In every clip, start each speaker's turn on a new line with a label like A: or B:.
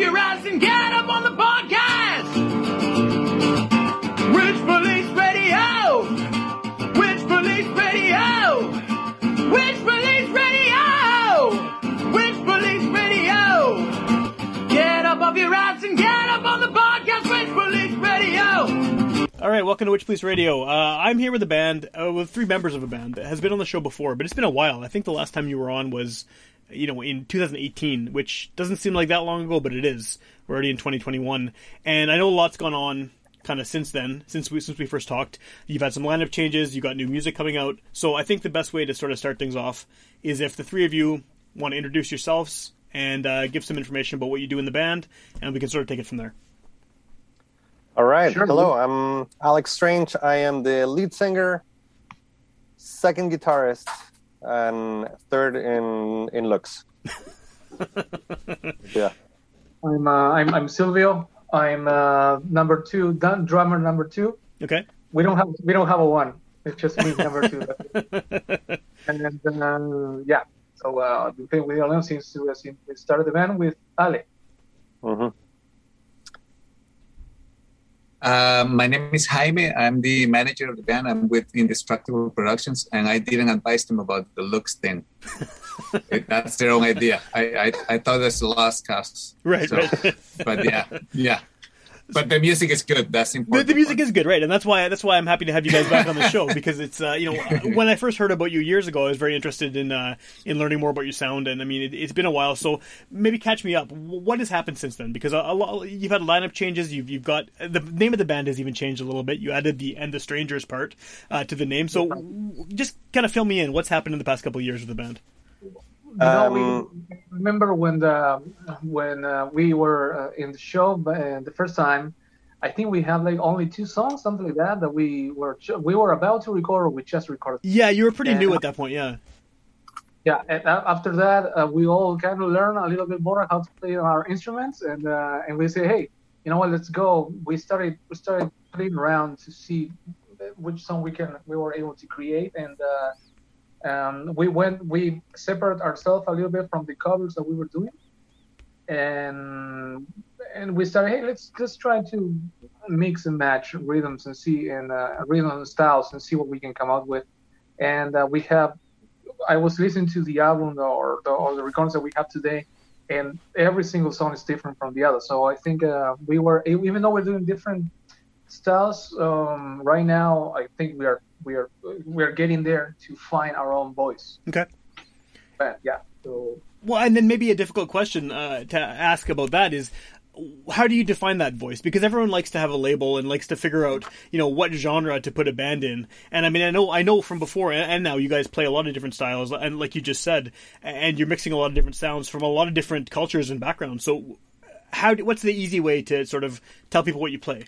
A: Your ass and get up on the podcast. Witch Police Radio. Witch Police Radio. Witch Police Radio. Witch Police Radio. Get up off your ass and get up on the podcast. Witch Police Radio.
B: All right, welcome to Witch Police Radio. Uh, I'm here with a band, uh, with three members of a band that has been on the show before, but it's been a while. I think the last time you were on was, you know, in 2018, which doesn't seem like that long ago, but it is. We're already in 2021, and I know a lot's gone on kind of since then, since we since we first talked. You've had some lineup changes, you got new music coming out, so I think the best way to sort of start things off is if the three of you want to introduce yourselves and uh, give some information about what you do in the band, and we can sort of take it from there.
C: All right.
D: Sure.
C: Hello, I'm Alex Strange. I am the lead singer, second guitarist, and third in in looks. yeah.
D: I'm uh, I'm I'm Silvio. I'm uh, number two, dun- drummer number two.
B: Okay.
D: We don't have we don't have a one. It's just me number two. and then uh, yeah, so uh, we've been with Alone since, since we started the band with Ale.
C: hmm
E: Uh, my name is Jaime. I'm the manager of the band. I'm with Indestructible Productions, and I didn't advise them about the looks thing. It- That's their own idea. I, I, I thought that's the last cast.
B: Right,
E: So,
B: right.
E: But yeah, yeah. But the music is good. That's important.
B: the music is good, right? And that's why that's why I'm happy to have you guys back on the show because it's uh, you know when I first heard about you years ago, I was very interested in uh, in learning more about your sound, and I mean it, it's been a while, so maybe catch me up. What has happened since then? Because a, a lot, you've had lineup changes, you've you've got the name of the band has even changed a little bit. You added the and the strangers part uh, to the name, so just kind of fill me in. What's happened in the past couple of years with the band?
D: You know,
C: Um,
D: we remember when the when uh, we were uh, in the show uh, the first time. I think we had like only two songs, something like that, that we were we were about to record, or we just recorded.
B: Yeah, you were pretty
D: Yeah.
B: new at that point. Yeah,
D: Yeah, and a- after that, uh, we all kind of learn a little bit more how to play our instruments, and uh, and we say, hey, you know what? Let's go. We started we started playing around to see which song we can we were able to create, and uh, um, we went we separate ourselves a little bit from the covers that we were doing, and and we started, hey, let's let's try to mix and match rhythms and see and uh, rhythm and styles and see what we can come out with, and uh, we have I was listening to the album or the, or the recordings that we have today, and every single song is different from the other. So I think uh, we were even though we're doing different styles um, right now, I think we are we are we are getting there to find our own voice.
B: okay.
D: But yeah, so
B: Well, and then maybe a difficult question uh, to ask about that is how do you define that voice? Because everyone likes to have a label and likes to figure out, you know, what genre to put a band in. And I mean, I know, I know from before and now you guys play a lot of different styles, and like you just said, and you're mixing a lot of different sounds from a lot of different cultures and backgrounds. So, how? Do, what's the easy way to sort of tell people what you play?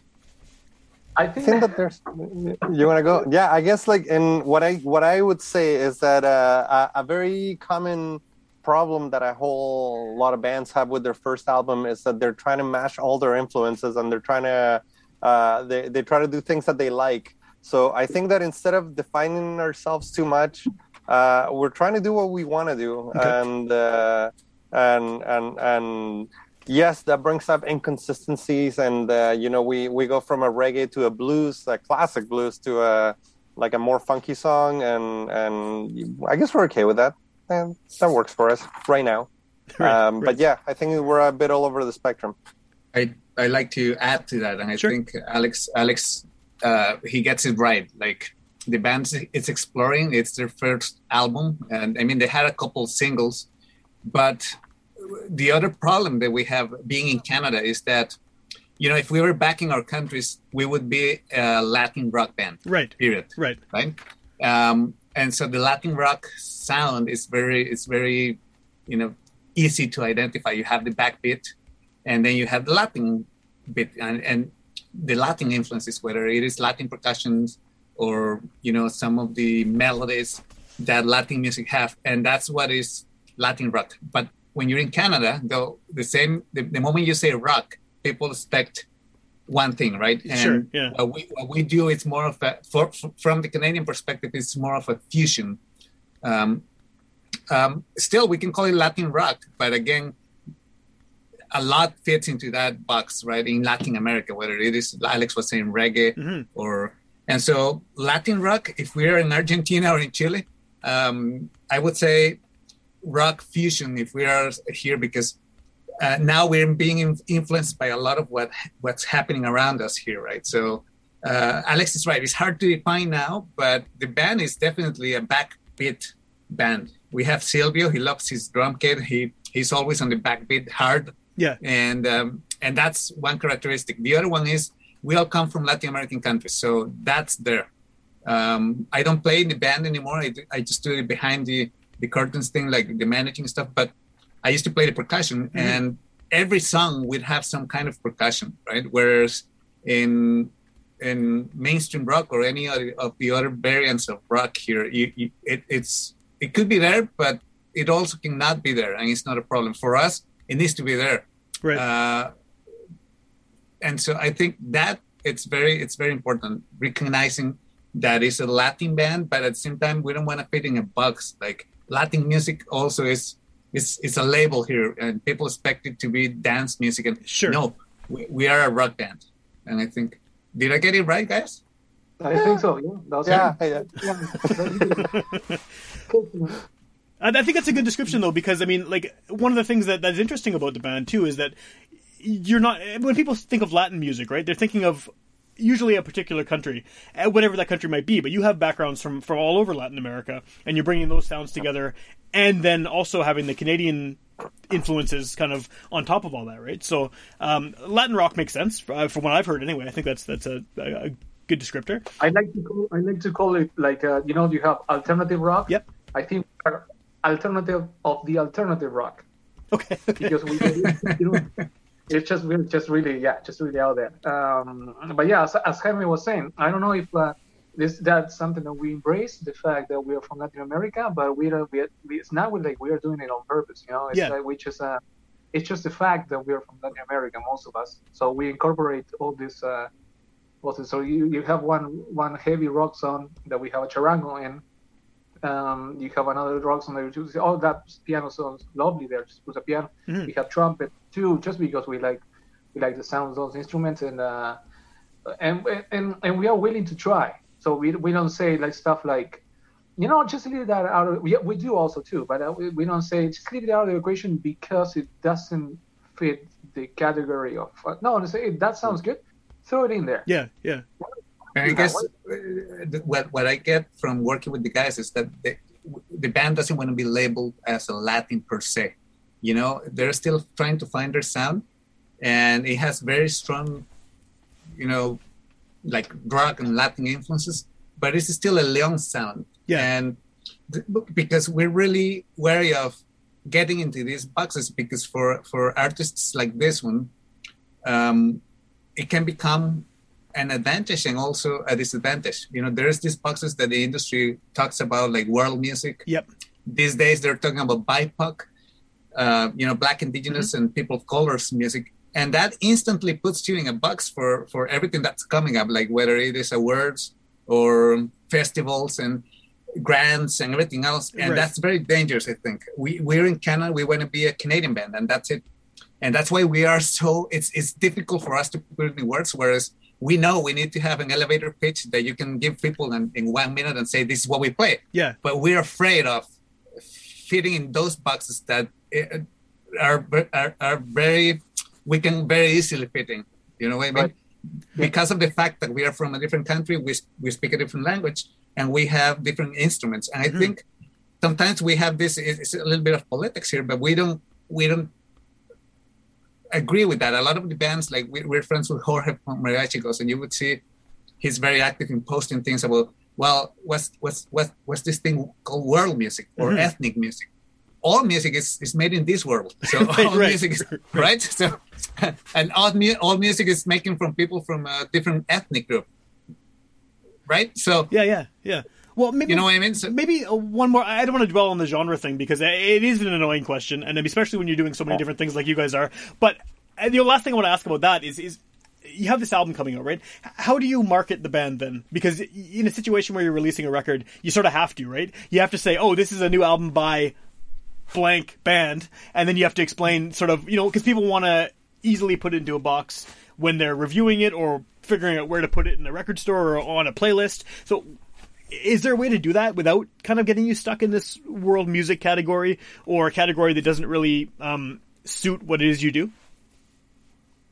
D: I
C: I
D: think,
C: think that there's. You want to go? Yeah, I guess like in what I what I would say is that uh, a, a very common problem that a whole lot of bands have with their first album is that they're trying to mash all their influences and they're trying to uh, they they try to do things that they like. So I think that instead of defining ourselves too much, uh, we're trying to do what we want to do, and uh, and and and yes, that brings up inconsistencies, and uh, you know we we go from a reggae to a blues, a classic blues, to a like a more funky song, and and I guess we're okay with that, and that works for us right now.
B: Right,
C: um,
B: right.
C: But yeah, I think we're a bit all over the spectrum.
E: I I like to add to that, and I
B: Sure.
E: think Alex Alex uh, he gets it right. Like the band it's exploring. It's their first album, and I mean they had a couple singles, but the other problem that we have being in Canada is that you know if we were backing our countries, we would be a Latin rock band.
B: Right,
E: Period.
B: right.
E: Right. Um, and so the Latin rock sound is very it's very you know easy to identify. You have the backbeat, and then you have the Latin bit and, and the Latin influences, whether it is Latin percussions or you know some of the melodies that Latin music have, and that's what is Latin rock. But when you're in Canada, though, the same the, the moment you say rock, people expect one thing, right? And
B: Sure, yeah.
E: what we what we do is more of a for, from the Canadian perspective, it's more of a fusion. Um, um, still, we can call it Latin rock, but again, a lot fits into that box, right? In Latin America, whether it is Alex was saying reggae
B: Mhm.
E: or and so Latin rock. If we're in Argentina or in Chile, um, I would say rock fusion. If we are here, because uh, now we're being influenced by a lot of what what's happening around us here, right? So uh, Alex is right. It's hard to define now, but the band is definitely a backbeat band. We have Silvio. He loves his drum kit. He he's always on the backbeat hard
B: Yeah.
E: and um, and that's one characteristic. The other one is we all come from Latin American countries, so that's there. Um, I don't play in the band anymore. I, I just do it behind the the curtains thing, like the managing stuff. But I used to play the percussion, and every song would have some kind of percussion, right? Whereas in in mainstream rock or any other of the other variants of rock here, you, you, it, it's it could be there, but it also cannot be there, and it's not a problem for us. It needs to be there.
B: Right.
E: Uh, and so I think that it's very it's very important recognizing that it's a Latin band, but at the same time we don't want to fit in a box. Like Latin music also is it's is a label here, and people expect it to be dance music. And
B: Sure.
E: no, we, we are a rock band, and I think did I get it right, guys?
D: I think so. Yeah, that was
C: Yeah, yeah.
D: Yeah.
B: I I think that's a good description though, because I mean, like one of the things that that's interesting about the band too is that you're not when people think of Latin music, right? They're thinking of usually a particular country, eh, whatever that country might be. But you have backgrounds from from all over Latin America, and you're bringing those sounds together, and then also having the Canadian influences kind of on top of all that, right? So um, Latin rock makes sense uh, from what I've heard anyway. I think that's that's a, a, a good descriptor.
D: I like to call I like to call it like uh, you know you have alternative rock.
B: Yep.
D: I think alternative of the alternative rock
B: Okay.
D: because we you know it's just we're just really yeah just really out there. Um, but yeah, as, as Jaime was saying, I don't know if uh, this that's something that we embrace the fact that we are from Latin America, but we we, we it's not like we are doing it on purpose. You know, it's
B: Yeah.
D: like we just uh, it's just the fact that we are from Latin America, most of us. So we incorporate all this. Uh, also, so you, you have one one heavy rock song that we have a charango in. Um, you have another rock song there too. choose. Oh, that piano sounds lovely there. Just put a piano.
B: Mhm.
D: We have trumpet too, just because we like we like the sound of those instruments and uh, and and and we are willing to try. So we we don't say like stuff like, you know, just leave that out of. We, we do also too, but uh, we, we don't say just leave it out of the equation because it doesn't fit the category of. Uh, no, say that sounds good. Throw it in there.
B: yeah. Yeah.
E: And I guess
D: what-
E: uh, what what I get from working with the guys is that the, the band doesn't want to be labeled as a Latin per se. You know, they're still trying to find their sound, and it has very strong, you know, like rock and Latin influences, but it's still a Leon sound.
B: Yeah.
E: And th- because we're really wary of getting into these boxes, because for for artists like this one, um, it can become an advantage and also a disadvantage. You know, there's these boxes that the industry talks about, like world music.
B: Yep.
E: These days, they're talking about BIPOC, uh, you know, Black, Indigenous, and people of colors music, and that instantly puts you in a box for for everything that's coming up, like whether it is awards or festivals and grants and everything else, and
B: Right.
E: that's very dangerous. I think we we're in Canada, we want to be a Canadian band, and that's it and that's why we are so it's it's difficult for us to put it in words whereas we know we need to have an elevator pitch that you can give people in, in one minute and say this is what we play
B: Yeah.
E: but we're afraid of fitting in those boxes that uh, are are, are very we can very easily fit in you know what i mean
D: Right.
E: because of the fact that we are from a different country we, we speak a different language and we have different instruments and i
B: Mhm.
E: think sometimes we have this it's a little bit of politics here but we don't we don't agree with that. A lot of the bands, like we, we're friends with Jorge from Mariachi Ghost, and you would see he's very active in posting things about, well, what's what's what's, what's this thing called world music or
B: Mhm.
E: ethnic music? All music is, is made in this world, so
B: Right,
E: all
B: right,
E: music is
B: right.
E: right. So and all, mu- all music is making from people from a different ethnic group, right? So
B: Yeah, yeah, yeah. Well, maybe
E: you know what I mean. So,
B: maybe uh, one more. I don't want to dwell on the genre thing because it is an annoying question, and especially when you're doing so many different things like you guys are. But uh, the last thing I want to ask about that is is you have this album coming out, right? How do you market the band then? Because in a situation where you're releasing a record, you sort of have to, right? You have to say, "Oh, this is a new album by blank band," and then you have to explain, sort of, you know, because people want to easily put it into a box when they're reviewing it or figuring out where to put it in a record store or on a playlist. So is there a way to do that without kind of getting you stuck in this world music category or a category that doesn't really um, suit what it is you do?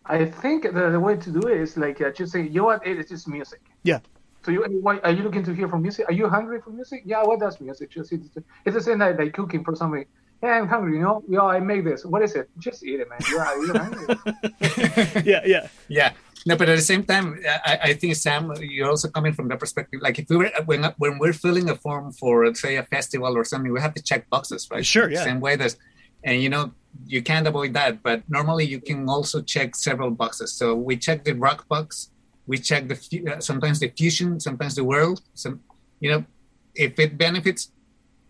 D: I think the, the way to do it is like uh, just say, you know what, it is just music.
B: Yeah.
D: So you why, are you looking to hear from music? Are you hungry for music? Yeah, what does music? Just it's, it's the same like, like cooking for somebody. Yeah, I'm hungry. You know, yeah, I make this. What is it? Just eat it, man. Yeah, you're hungry.
B: Yeah, yeah.
E: yeah, no, but at the same time, I, I think Sam, you're also coming from that perspective. Like if we were when when we're filling a form for say a festival or something, we have to check boxes, right?
B: Sure, yeah.
E: Same way that, and you know you can't avoid that. But normally you can also check several boxes. So we check the rock box, we check the uh, sometimes the fusion, sometimes the world. Some, you know, if it benefits.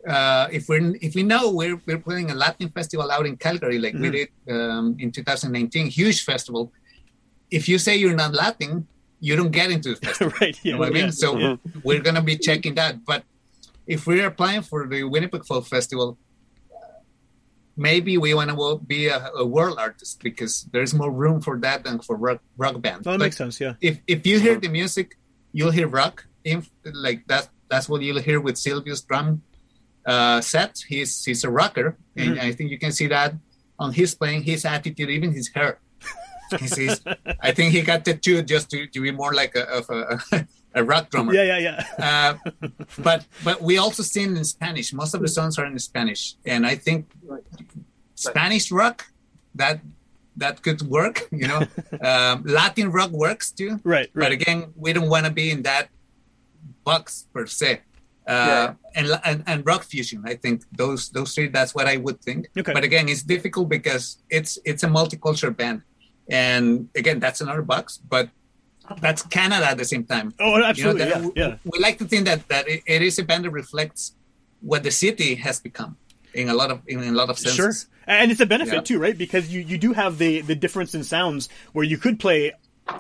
E: Uh, if we're if we know we're we're playing a Latin festival out in Calgary, like we did um, in 2019, huge festival. If you say you're not Latin, you don't get into the festival.
B: right. Yeah.
E: You know what I
B: yeah.
E: mean? So we're gonna be checking that. But if we're applying for the Winnipeg Folk Festival, maybe we want to be a, a world artist because there's more room for that than for rock rock bands.
B: Oh, that
E: But
B: makes sense. Yeah.
E: If if you hear the music, you'll hear rock. In, like that. That's what you'll hear with Silvio's drum uh, set. He's he's a rocker, and
B: Mm-hmm.
E: I think you can see that on his playing, his attitude, even his hair. He's- I think he got tattooed just to, to be more like a, of a, a rock drummer.
B: Yeah. Yeah. Yeah.
E: Uh, but but we also sing in Spanish. Most of the songs are in Spanish, and I think Spanish rock that that could work. You know, um, Latin rock works too.
B: Right.
E: But again, we don't want to be in that box per se. Uh, and, and and rock fusion, I think those those three. That's what I would think.
B: Okay.
E: But again, it's difficult because it's it's a multicultural band, and again, that's another box. But that's Canada at the same time.
B: Oh,
E: You know,
B: absolutely.
E: that-
B: yeah. Yeah.
E: We like to think that that it, it is a band that reflects what the city has become in a lot of in a lot of senses.
B: Sure. And it's a benefit
E: Yeah.
B: too, right? Because you, you do have the, the difference in sounds where you could play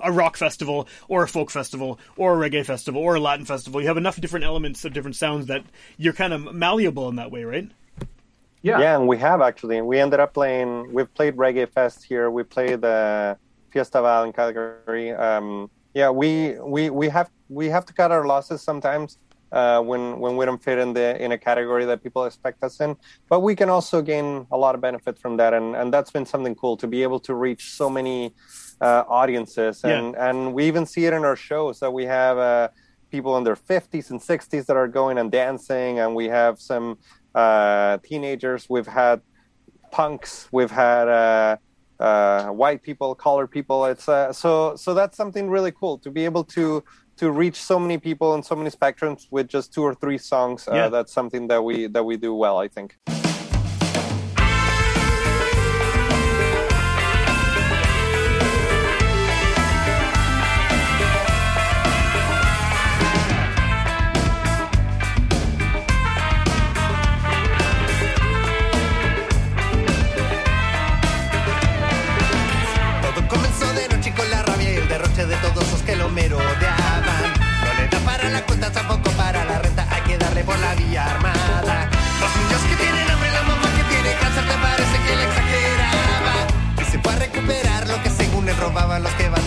B: a rock festival or a folk festival or a reggae festival or a Latin festival. You have enough different elements of different sounds that you're kind of malleable in that way, right?
D: Yeah.
C: Yeah, and we have actually. We ended up playing. We've played Reggae Fest here. We played the Fiestaval in Calgary. Um, yeah, we we we have we have to cut our losses sometimes uh, when when we don't fit in the in a category that people expect us in. But we can also gain a lot of benefit from that, and and that's been something cool to be able to reach so many uh, audiences, and and we even see it in our shows that we have. Uh, people in their 50s and 60s that are going and dancing and we have some uh, teenagers. We've had punks. We've had uh, uh, white people colored people. It's uh, so so that's something really cool to be able to to reach so many people in so many spectrums with just two or three songs. Uh,
B: Yeah.
C: that's something that we that we do well i think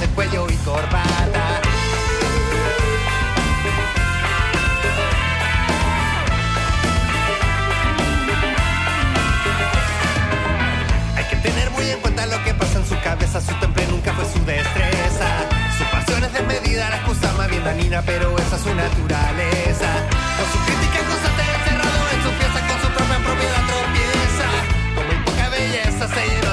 F: cuello y corbata. Hay que tener muy en cuenta lo que pasa en su cabeza. Su temple nunca fue su destreza. Su pasión es desmedida, la excusa más bien dañina, pero esa es su naturaleza. Con su crítica constante encerrado en su pieza, con su propia propiedad tropieza. Como en poca belleza se llenó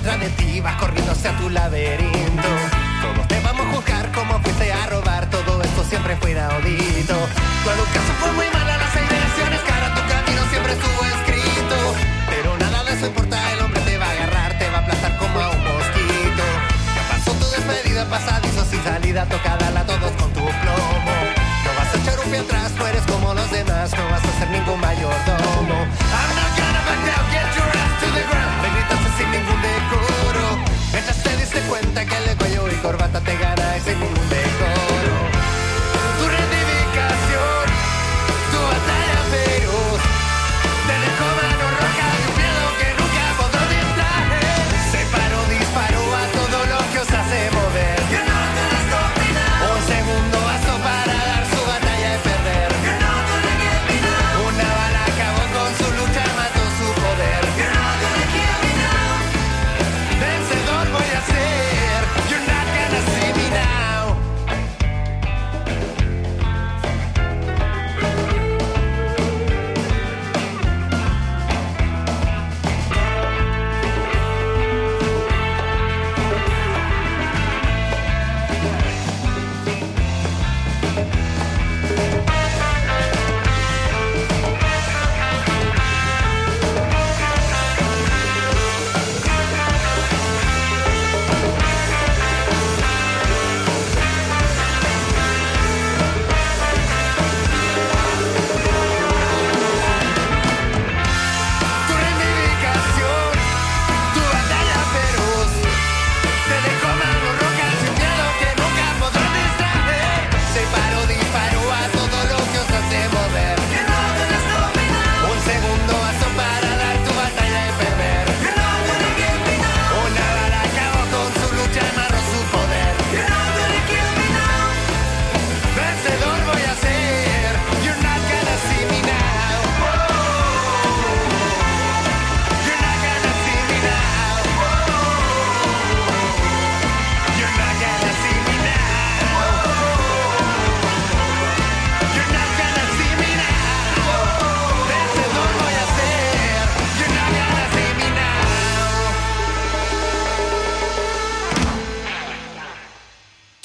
F: otra de ti, vas corriendo hacia tu laberinto. Todos te vamos a juzgar como fuiste a robar, todo esto siempre fue inaudito. Tu educación fue muy mala, las intenciones cara, tu camino siempre estuvo escrito. Pero nada de eso importa, el hombre te va a agarrar, te va a aplastar como a un mosquito. Ya pasó tu despedida, pasadizos sin salida, tocadala a todos con tu plomo. No vas a echar un pie atrás, no eres como los demás, no vas a ser ningún mayordomo. I'm not gonna back down, get your cuenta que el cuello y corbata te gana y sin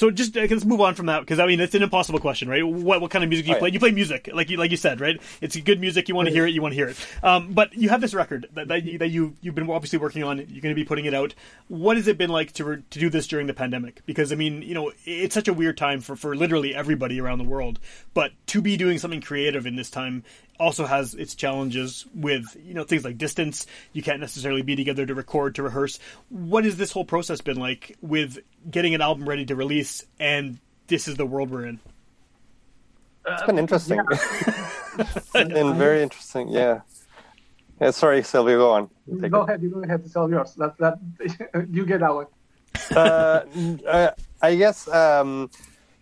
B: So just uh, let's move on from that because I mean it's an impossible question, right? What what kind of music do you
C: Oh,
B: play?
C: yeah.
B: You play music, like you like you said, right? It's good music. You want to hear it. You want to hear it. Um, but you have this record that that you, that you you've been obviously working on. You're going to be putting it out. What has it been like to re- to do this during the pandemic? Because I mean, you know, it's such a weird time for for literally everybody around the world. But to be doing something creative in this time also has its challenges with you know things like distance. You can't necessarily be together to record to rehearse. What has this whole process been like with getting an album ready to release and this is the world we're in?
C: It's been interesting. it's been very interesting. Yeah. Yeah. Sorry, Silvio. Go on. You take
D: Go
C: it.
D: ahead, you go ahead to tell yours. That that you get that one.
C: uh, uh, I guess um,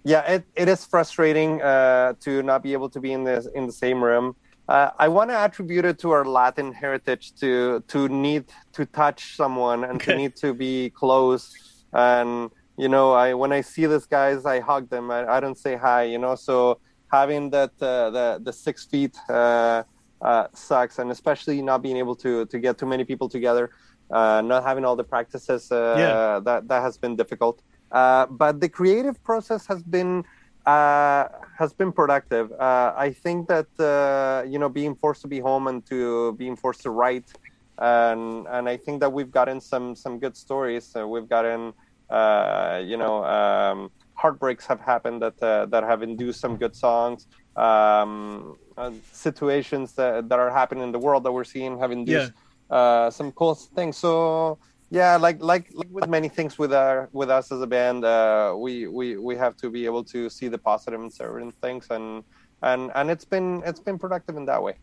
C: yeah, it, it is frustrating uh, to not be able to be in the in the same room. Uh, I want to attribute it to our Latin heritage to to need to touch someone and
B: Okay.
C: to need to be close. And you know, I when I see these guys, I hug them. I, I don't say hi. You know, so having that uh, the the six feet uh, uh, sucks, and especially not being able to to get too many people together, uh, not having all the practices. Uh,
B: Yeah.
C: that that has been difficult. Uh, but the creative process has been uh, has been productive. Uh, I think that uh, you know being forced to be home and to being forced to write, and and I think that we've gotten some some good stories. Uh, we've gotten uh, you know um, heartbreaks have happened that uh, that have induced some good songs. Um, uh, situations that, that are happening in the world that we're seeing have induced uh, some cool things. So yeah, like like like with many things with our with us as a band, uh, we we we have to be able to see the positive in certain things, and and and it's been it's been productive in that way.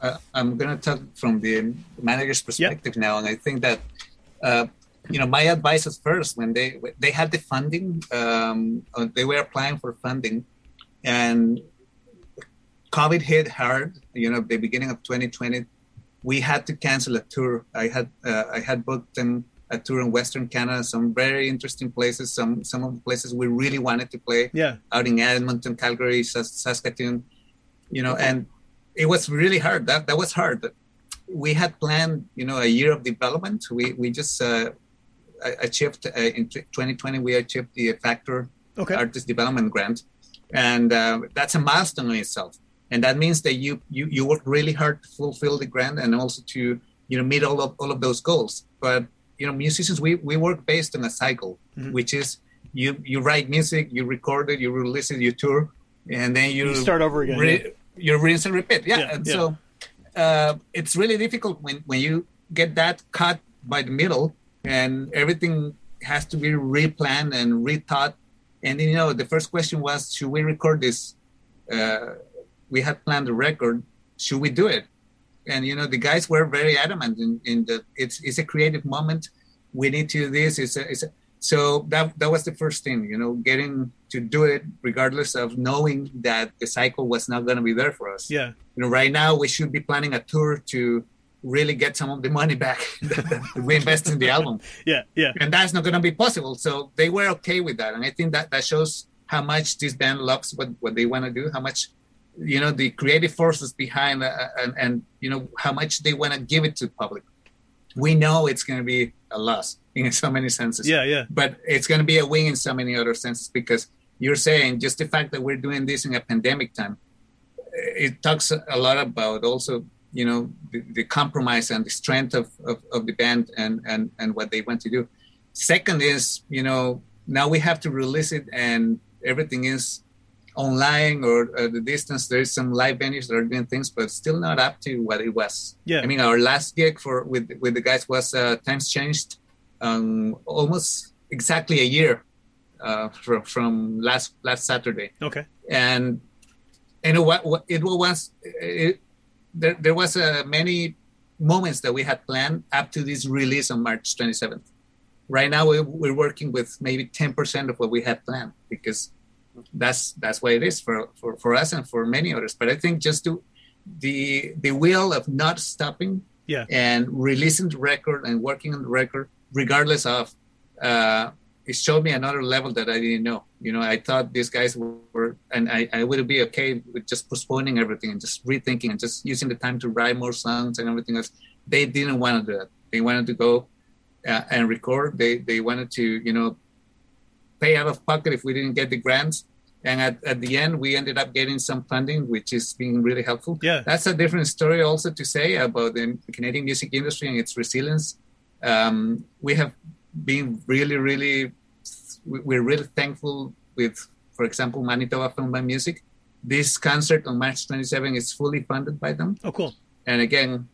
E: uh, I'm going to talk from the manager's perspective now, and I think that uh, you know my advice is first when they they had the funding, um, uh, they were applying for funding, and COVID hit hard. You know, the beginning of 2020, we had to cancel a tour. I had uh, I had booked them a tour in Western Canada, some very interesting places, some some of the places we really wanted to play
B: Yeah.
E: out in Edmonton, Calgary, Saskatoon, you know, and it was really hard. That that was hard. We had planned, you know, a year of development. We we just uh, achieved uh, in 2020. We achieved the Factor
B: Okay.
E: Artist Development Grant, and uh, that's a milestone in itself. And that means that you you you work really hard to fulfill the grant and also to you know meet all of all of those goals. But you know, musicians we we work based on a cycle,
B: Mhm.
E: which is you you write music, you record it, you release it, you tour, and then you,
B: You start over again,
E: Re- You rinse and repeat. Yeah,
B: Yeah,
E: and
B: yeah.
E: so uh, it's really difficult when when you get that cut by the middle and everything has to be replanned and rethought. And you know, the first question was, should we record this? Uh, we had planned the record. Should we do it? And you know, the guys were very adamant in, in that it's it's a creative moment. We need to do this. It's a, it's a, so that that was the first thing. You know, getting to do it regardless of knowing that the cycle was not going to be there for us
B: Yeah.
E: you know, right now we should be planning a tour to really get some of the money back we invest in the album,
B: Yeah. Yeah.
E: and that's not going to be possible. So they were okay with that, and I think that that shows how much this band loves what what they want to do, how much you know the creative forces behind, uh, and and you know how much they want to give it to the public. We know it's going to be a loss in so many senses
B: Yeah. Yeah.
E: but it's going to be a win in so many other senses because you're saying just the fact that we're doing this in a pandemic time it talks a lot about also you know the, the compromise and the strength of, of, of the band and, and and what they want to do second is you know now we have to release it and everything is online or at the distance there's some live venues that are doing things but still not up to what it was
B: Yeah.
E: i mean our last gig for with with the guys was uh, times changed um, almost exactly a year uh, from from last last Saturday,
B: Okay.
E: and and wa- wa- it was it, there there was uh, many moments that we had planned up to this release on March 27th. Right now we, we're working with maybe 10% of what we had planned because that's that's what it is for, for for us and for many others. But I think just to the the will of not stopping
B: Yeah.
E: and releasing the record and working on the record regardless of uh, it showed me another level that I didn't know. You know, I thought these guys were, and I, I would be okay with just postponing everything and just rethinking and just using the time to write more songs and everything else. They didn't want to do that. They wanted to go uh, and record. They they wanted to, you know, pay out of pocket if we didn't get the grants. And at, at the end, we ended up getting some funding, which is being really helpful
B: Yeah.
E: that's a different story also to say about the Canadian music industry and its resilience. Um, we have been really, really, we- we're really thankful with, for example, Manitoba Film and Music. This concert on March 27 is fully funded by them.
B: Oh, cool.
E: And again,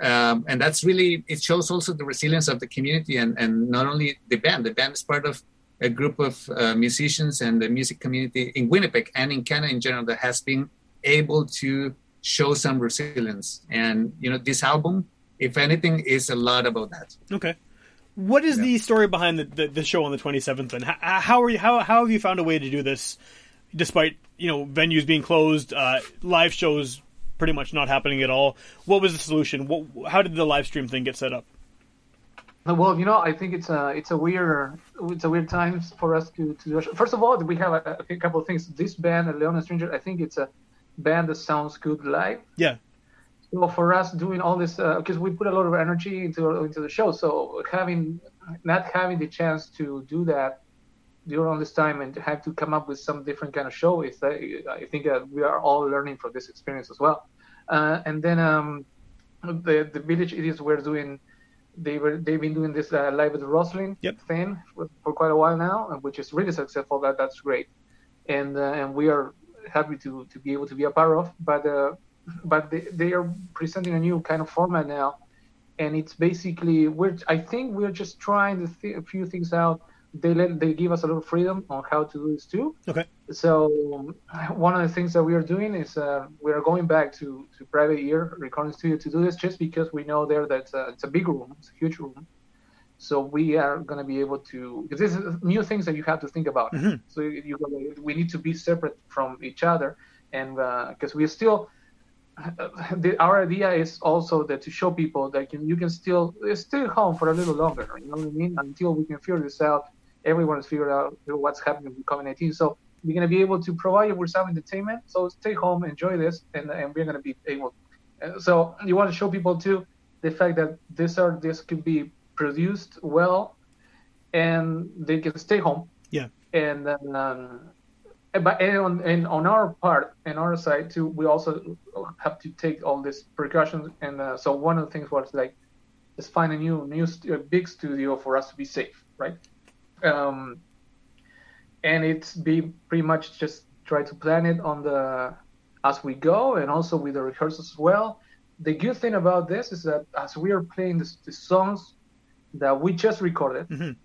E: um, and that's really, it shows also the resilience of the community and, and not only the band. The band is part of a group of uh, musicians and the music community in Winnipeg and in Canada in general that has been able to show some resilience. And you know, this album, if anything, is a lot about that.
B: Okay. What is the story behind the, the, the show on the 27th? And how, how are you? How, how have you found a way to do this, despite you know venues being closed, uh, live shows pretty much not happening at all? What was the solution? What, how did the live stream thing get set up?
D: Well, you know, I think it's a it's a weird it's a weird times for us to to do. First of all, we have a, a couple of things. This band, Leona Stranger, I think it's a band that sounds good live.
B: Yeah.
D: So for us doing all this, because we put a lot of energy into into the show, so having not having the chance to do that during all this time and have to come up with some different kind of show is uh, I think uh, we are all learning from this experience as well. Uh, and then um, the the village idiots were doing they were they've been doing this uh, live with the Roslin
B: Yep.
D: thing for, for quite a while now, which is really successful. That that's great, and uh, and we are happy to to be able to be a part of. But uh, but they, they are presenting a new kind of format now, and it's basically we're I think we're just trying to th- a few things out. They let they give us a little freedom on how to do this too.
B: Okay.
D: So one of the things that we are doing is uh, we are going back to, to private ear recording studio to do this just because we know there that uh, it's a big room, it's a huge room. So we are going to be able to because this is new things that you have to think about.
B: Mhm.
D: So you gotta, we need to be separate from each other, and because we still. The, our idea is also that to show people that can, you can still stay home for a little longer. You know what I mean? Until we can figure this out, everyone has figured out what's happening with COVID-19. So we're going to be able to provide you with some entertainment. So stay home, enjoy this, and, and we're going to be able. Uh, so you want to show people too the fact that this are this could be produced well, and they can stay home.
B: Yeah.
D: And then um, But and on, and on our part, and our side too, we also have to take all these precautions. And uh, so one of the things was like, let's find a new, new st- a big studio for us to be safe, right? Um, and it's be pretty much just try to plan it on the as we go, and also with the rehearsals as well. The good thing about this is that as we are playing the, the songs that we just recorded,
B: Mhm.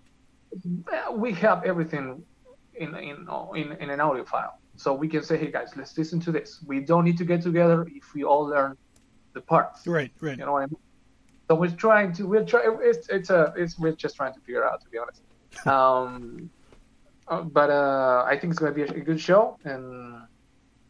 D: uh, we have everything in, in in in an audio file, so we can say, "Hey guys, let's listen to this." We don't need to get together if we all learn the parts.
B: Right, right.
D: You know what I mean? So we're trying to we're trying it's it's a it's we're just trying to figure it out to be honest. Um, uh, but uh, I think it's gonna be a, a good show and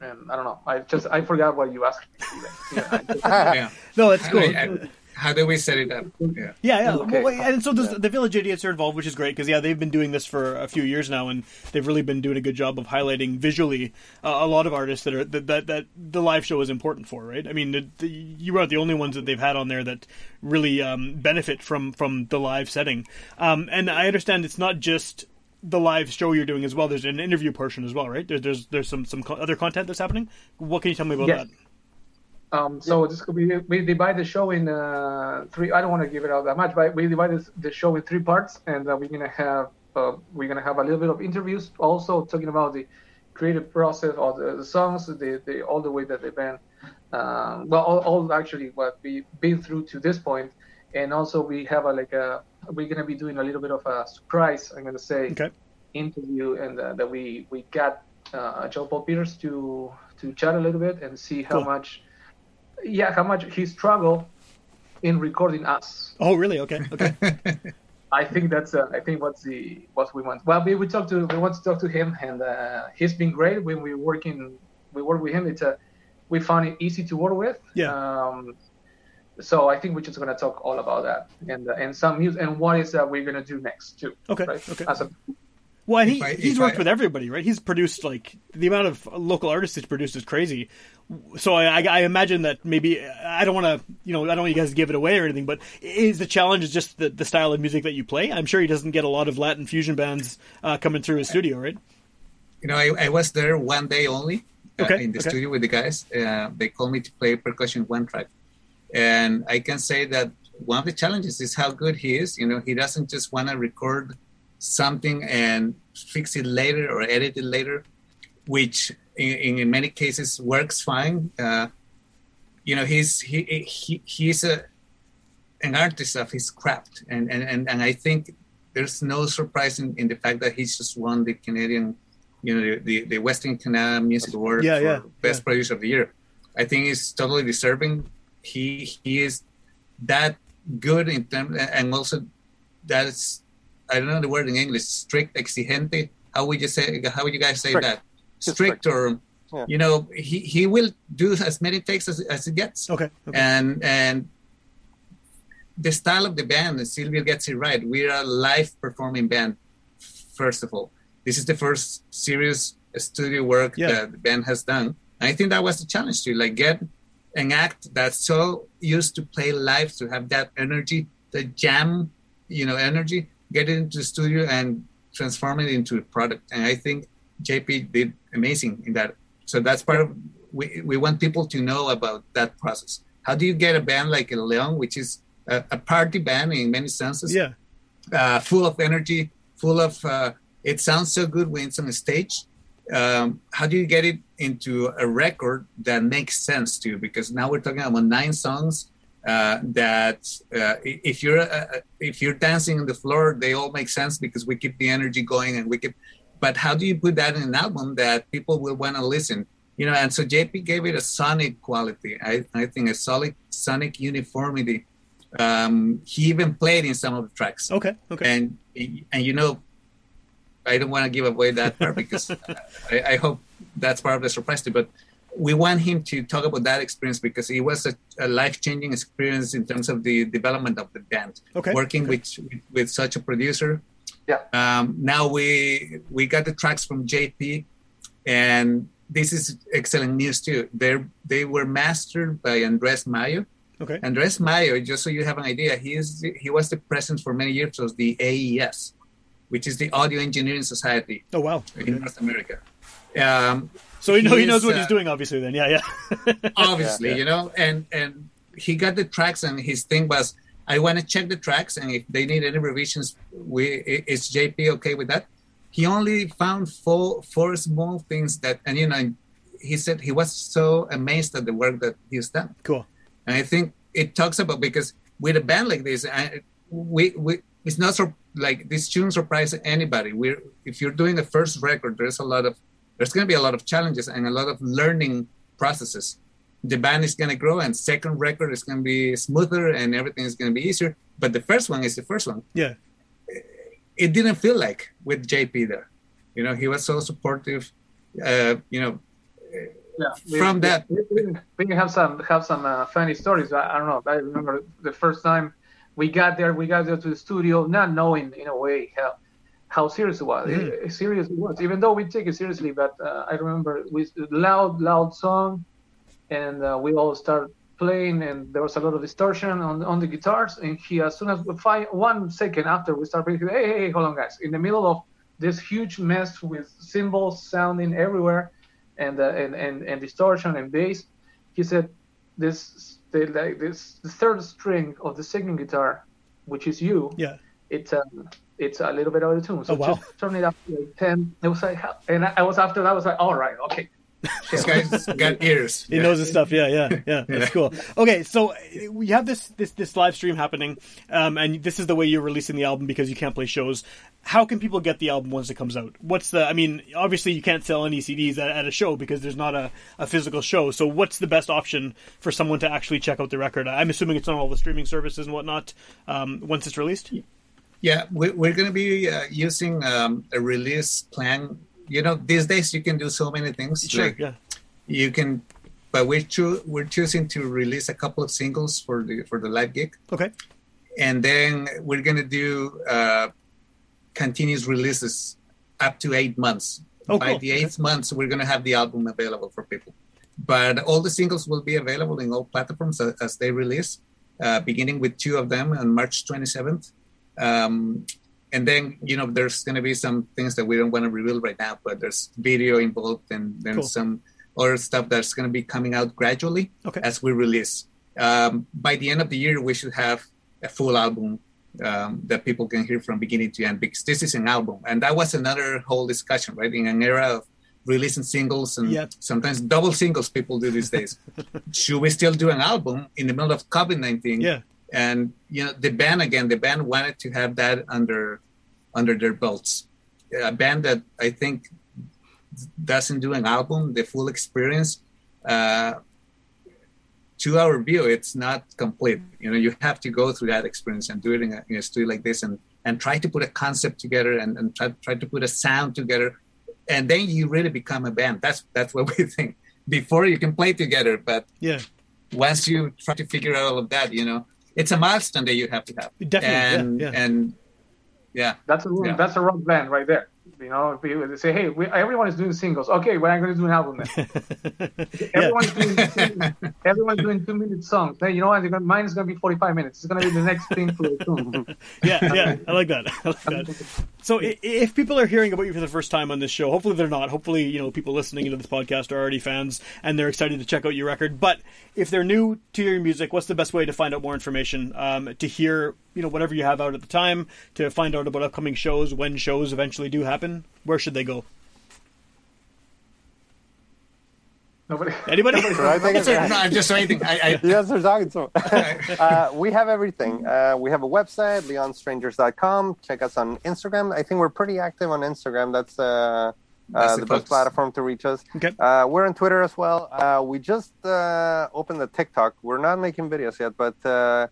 D: and I don't know. I just I forgot what you asked me. Yeah,
E: yeah.
B: No, that's cool.
E: I- I- how do we set it up? Yeah.
B: Yeah, yeah.
D: Okay.
B: Well, and so there's, the Village Idiots are involved, which is great because yeah, they've been doing this for a few years now, and they've really been doing a good job of highlighting visually uh, a lot of artists that are that, that that the live show is important for. Right? I mean, the, the, you aren't the only ones that they've had on there that really um, benefit from from the live setting. Um, and I understand it's not just the live show you're doing as well. There's an interview portion as well, right? There's there's, there's some some co- other content that's happening. What can you tell me about
D: Yes.
B: that?
D: Um, so this could be we divide the show in uh, three. I don't want to give it out that much, but we divide this, the show in three parts, and uh, we're gonna have uh, we're gonna have a little bit of interviews, also talking about the creative process of the, the songs, the, the all the way that they've been, uh, well, all, all actually what we've been through to this point, and also we have a like a we're gonna be doing a little bit of a surprise. I'm gonna say
B: Okay.
D: interview, and uh, that we we got uh, John Paul Peters to to chat a little bit and see how
B: Cool.
D: much yeah, how much he struggled in recording us.
B: Oh, really? Okay, okay.
D: I think that's uh, I think what's the what we want. Well, we we talk to we want to talk to him, and uh, he's been great when we working we work with him. It's a we found it easy to work with.
B: Yeah.
D: Um, so I think we're just gonna talk all about that and uh, and some music and what is that we're gonna do next too.
B: Okay,
D: Right?
B: okay.
D: As a,
B: Well, he,
E: I-
B: he's worked
E: I-
B: with everybody, right? He's produced like the amount of local artists he's produced is crazy. So I, I, I imagine that maybe I don't want to, you know, I don't want you guys to give it away or anything, but is the challenge is just the, the style of music that you play? I'm sure he doesn't get a lot of Latin fusion bands uh, coming through his studio, right?
E: You know, I, I was there one day only uh,
B: Okay,
E: in the
B: okay.
E: studio with the guys. Uh, they called me to play percussion one track, and I can say that one of the challenges is how good he is. You know, he doesn't just want to record something and fix it later or edit it later, which in, in many cases works fine. Uh, you know, he's he, he he's a an artist of his craft, and and and, and I think there's no surprise in, in the fact that he's just won the Canadian, you know, the, the, the Western Canada Music Award
B: Yeah,
E: for
B: yeah,
E: Best
B: yeah.
E: Producer of the Year. I think he's totally deserving. He he is that good in terms, and also that's I don't know the word in English. Strict, exigente. How would you say? How would you guys say
C: Strict.
E: that?
C: Just
E: Strict, or
C: Yeah.
E: you know, he, he will do as many takes as, as it gets
B: Okay, okay.
E: and and the style of the band Silvia gets it right we're a live performing band first of all this is the first serious studio work
B: Yeah.
E: that the band has done and i think that was the challenge to like get an act that's so used to play live to have that energy the jam you know energy get it into the studio and transform it into a product. And i think jp did amazing in that. So that's part of we, we want people to know about that process. How do you get a band like Leon, which is a, a party band in many senses,
B: yeah,
E: uh, full of energy, full of uh, it sounds so good when it's on a stage. Um, how do you get it into a record that makes sense to you? Because now we're talking about nine songs uh, that uh, if you're uh, if you're dancing on the floor, they all make sense because we keep the energy going and we keep. But how do you put that in an album that people will want to listen? You know, and so JP gave it a sonic quality. I, I think a solid sonic uniformity. Um, he even played in some of the tracks
B: okay, okay.
E: and and you know i don't want to give away that part because I, I hope that's part of the surprise too but we want him to talk about that experience because it was a, a life-changing experience in terms of the development of the band
B: Okay,
E: working
B: okay.
E: with with such a producer
D: Yeah.
E: um, now we we got the tracks from jp and this is excellent news too they they were mastered by andres mayo
B: okay.
E: Andres Mayo, just so you have an idea, he is he was the president for many years of the AES, which is the Audio Engineering Society
B: Oh wow.
E: in North America. Um,
B: So you know he
E: He
B: knows
E: is,
B: what he's
E: uh,
B: doing, obviously. Then, yeah, yeah.
E: obviously,
C: Yeah, yeah.
E: you know, and and he got the tracks, and his thing was, I want to check the tracks, and if they need any revisions, we is JP okay with that? He only found four four small things that, and you know, he said he was so amazed at the work that he's done.
B: cool.
E: And I think it talks about because with a band like this, I, we we it's not so like this shouldn't surprise anybody. We're if you're doing a first record, there's a lot of there's going to be a lot of challenges and a lot of learning processes. The band is going to grow, and second record is going to be smoother, and everything is going to be easier. But the first one is the first one.
B: Yeah.
E: It didn't feel like with JP there. You know, he was so supportive. Uh, you know,
D: Yeah,
E: From that-
D: we, we, we have some have some uh, funny stories. I, I don't know. I remember the first time we got there. We got there to the studio, not knowing in a way how how serious it was.
B: Mhm.
D: It- serious it was, even though we take it seriously. But uh, I remember we loud loud song, and uh, we all start playing, and there was a lot of distortion on on the guitars. And he, as soon as find one second after we start playing, he, hey, hey, hey, hold on, guys! In the middle of this huge mess with cymbals sounding everywhere and uh, and, and and distortion and bass. He said, "This the, like this the third string of the second guitar, which is you,
B: Yeah.
D: it's um, it's a little bit out of tune. So
B: Oh, wow.
D: just turn it up to like ten. It was like, and I, I was after that. I was like, all right, okay.
E: this guy's got ears.
B: He knows his stuff. Yeah, yeah, yeah. That's cool. Okay, so uh, we have this this this live stream happening, um, and this is the way you're releasing the album because you can't play shows. How can people get the album once it comes out? What's the? I mean, obviously you can't sell any CDs at, at a show because there's not a, a physical show. So what's the best option for someone to actually check out the record? I'm assuming it's on all the streaming services and whatnot um, once it's released.
E: Yeah, we, we're going to be uh, using um, a release plan. You know, these days you can do so many things.
B: Sure.
E: Like,
B: Yeah.
E: You can, but we're choo- we're choosing to release a couple of singles for the for the live gig,
B: Okay.
E: and then we're going to do uh, continuous releases up to eight months.
B: Oh,
E: By
B: cool.
E: the eighth month, we're going to have the album available for people. But all the singles will be available in all platforms as, as they release, uh, beginning with two of them on March 27th. Um, and then, you know, there's going to be some things that we don't want to reveal right now, but there's video involved and then
B: Cool.
E: some other stuff that's going to be coming out gradually
B: Okay.
E: as we release. Um, by the end of the year, we should have a full album um, that people can hear from beginning to end because this is an album. And that was another whole discussion, right? In an era of releasing singles and
B: Yep.
E: sometimes double singles people do these days. Should we still do an album in the middle of COVID 19?
B: Yeah.
E: And, you know, the band, again, the band wanted to have that under under their belts. A band that I think doesn't do an album, the full experience, uh, to our view, it's not complete. You know, you have to go through that experience and do it in a, in a studio like this, and and try to put a concept together and, and try try to put a sound together, and then you really become a band. That's that's what we think. Before you can play together, but
B: Yeah.
E: once you try to figure out all of that, you know, it's a milestone that you have to have.
B: Definitely,
E: And
B: yeah, yeah.
E: and yeah,
D: That's a
E: Yeah.
D: that's a rock band right there. You know, we say, hey, we, everyone is doing singles. Okay, we're going to do an album then. Everyone's doing everyone's doing two minute songs. Hey, you know what? Gonna- Mine is going to be forty five minutes. It's going to be the next thing for the tune.
B: yeah, yeah, I like that. I like that. So, if people are hearing about you for the first time on this show, hopefully they're not. Hopefully, you know, people listening into this podcast are already fans and they're excited to check out your record. But if they're new to your music, what's the best way to find out more information? Um, to hear, you know, whatever you have out at the time, to find out about upcoming shows, when shows eventually do happen. Where should they go?
D: Nobody.
B: Anybody?
C: Should I take it?
E: no, I'm just waiting. I, I
C: yes, they're talking to uh, We have everything. Uh, we have a website, leonstrangers.com. Check us on Instagram. I think we're pretty active on Instagram. That's uh,
E: That's
C: uh,
E: the
C: the best platform to reach us.
B: Okay.
C: Uh, we're on Twitter as well. Uh, we just uh, opened the TikTok. We're not making videos yet, but uh,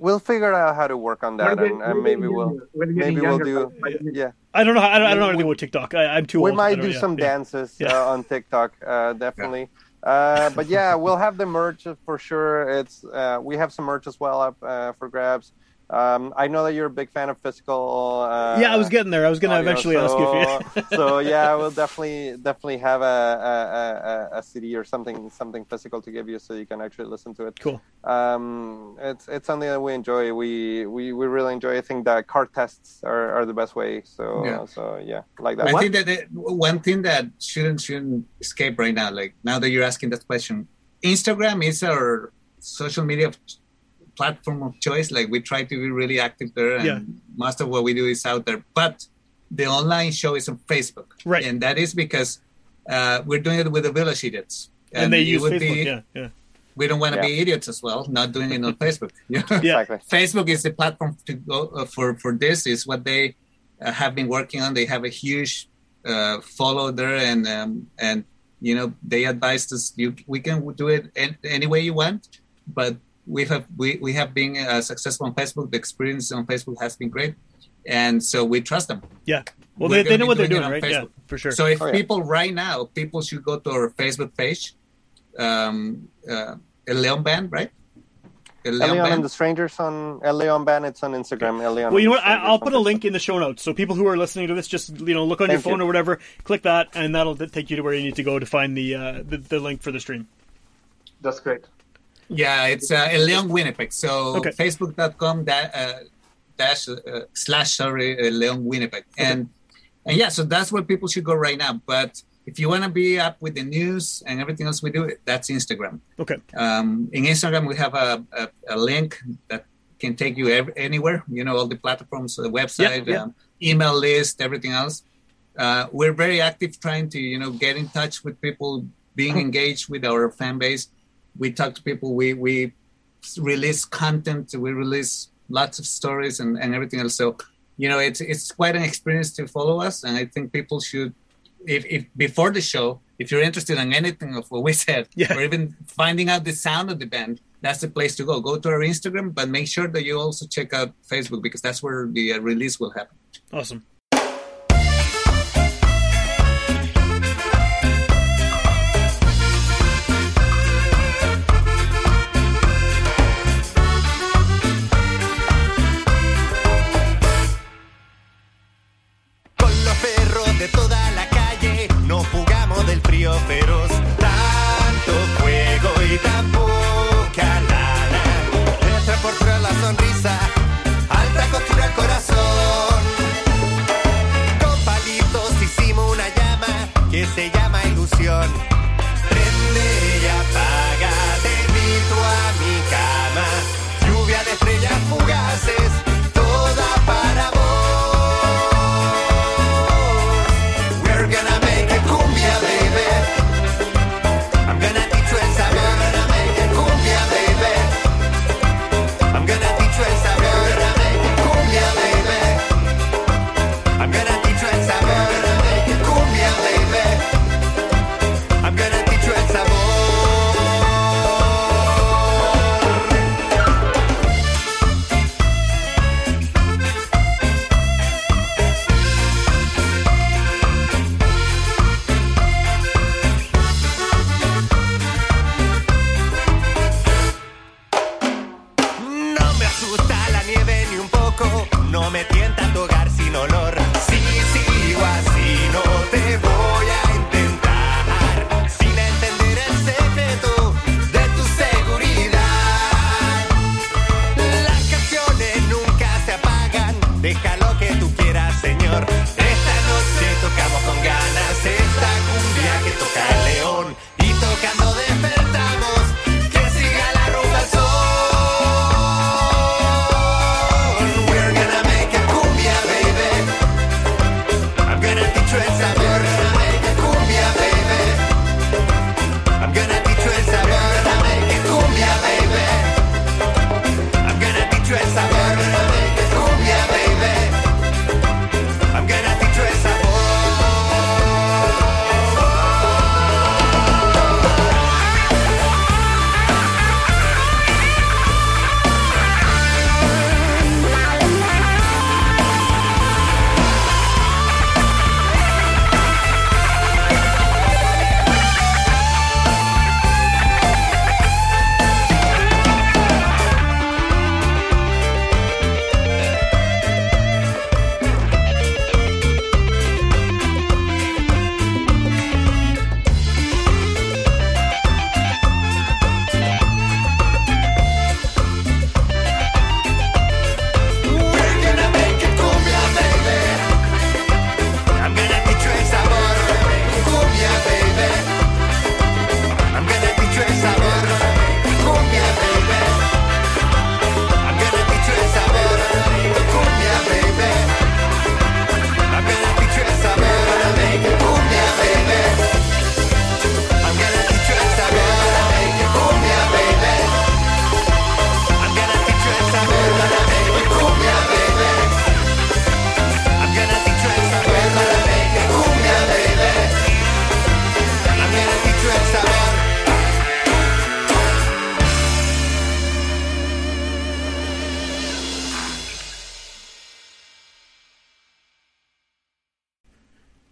C: we'll figure out how to work on that, and, and maybe we'll
D: younger. We're getting
C: maybe we'll do
D: by the minute.
C: yeah.
B: I don't know. I don't, I don't know anything about TikTok. I, I'm too
C: We
B: old. I
C: might
B: don't- yeah,
C: some
B: yeah.
C: dances
B: Yeah.
C: uh, on TikTok, uh, definitely. Uh, but yeah, we'll have the merch for sure. It's uh, we have some merch as well up uh, for grabs. Um, I know that you're a big fan of physical. Uh,
B: yeah, I was getting there. I was going to
C: audio,
B: eventually ask you
C: so,
B: if you.
C: so yeah, I will definitely definitely have a, a, a, a CD or something something physical to give you so you can actually listen to it.
B: cool.
C: Um, it's it's something that we enjoy. We we, we really enjoy. I think that cassettes are, are the best way. So
E: Yeah.
C: so yeah, like that.
E: I
C: What?
E: think that the, one thing that shouldn't shouldn't escape right now, like now that you're asking that question, Instagram is our social media platform of choice. Like we try to be really active there, and
B: Yeah.
E: most of what we do is out there. But the online show is on Facebook,
B: Right.
E: And that is because uh, we're doing it with the Village Idiots,
B: And, they use
E: would
B: Facebook.
E: be-
B: yeah, yeah.
E: We don't want to
C: Yeah.
E: be idiots as well, not doing it on Facebook. Yeah.
B: Yeah.
C: Exactly.
E: Facebook is the platform to go uh, for for this. Is what they uh, have been working on. They have a huge uh, follow there, and um, and you know they advised us you we can do it an- any way you want, but we have we, we have been uh, successful on Facebook. The experience on Facebook has been great, and so we trust them.
B: Yeah. Well, they, they know what they're
E: doing
B: doing,
E: it on
B: right? Yeah, for sure.
E: So if
C: Oh, yeah.
E: people right now, people should go to our Facebook page, um, uh, El Leon Band, right? El Leon Band.
C: and the Strangers on Elion Band. It's on Instagram. Elion.
B: Well, you know what? I,
C: Strangers
B: I'll put a link in the show notes, so people who are listening to this, just you know, look on your phone
C: you.
B: or whatever, click that, and that'll take you to where you need to go to find the uh, the, the link for the stream.
D: That's great.
E: Yeah, it's uh, Leon Winnipeg. So
B: Okay.
E: facebook.com da- uh, dash uh, slash sorry uh, Leon Winnipeg, and and yeah, so that's where people should go right now. But if you want to be up with the news and everything else we do, that's Instagram.
B: Okay.
E: Um, in Instagram, we have a, a, a link that can take you ev- anywhere. You know, all the platforms, the website,
B: Yeah, yeah.
E: Um, email list, everything else. Uh, we're very active trying to, you know, get in touch with people, being engaged with our fan base. We talk to people. We we release content. We release lots of stories and, and everything else. So, you know, it's it's quite an experience to follow us, and I think people should if, if before the show, if you're interested in anything of what we said,
B: Yeah.
E: or even finding out the sound of the band, that's the place to go. Go to our Instagram, but make sure that you also check out Facebook because that's where the uh, release will happen.
B: Awesome.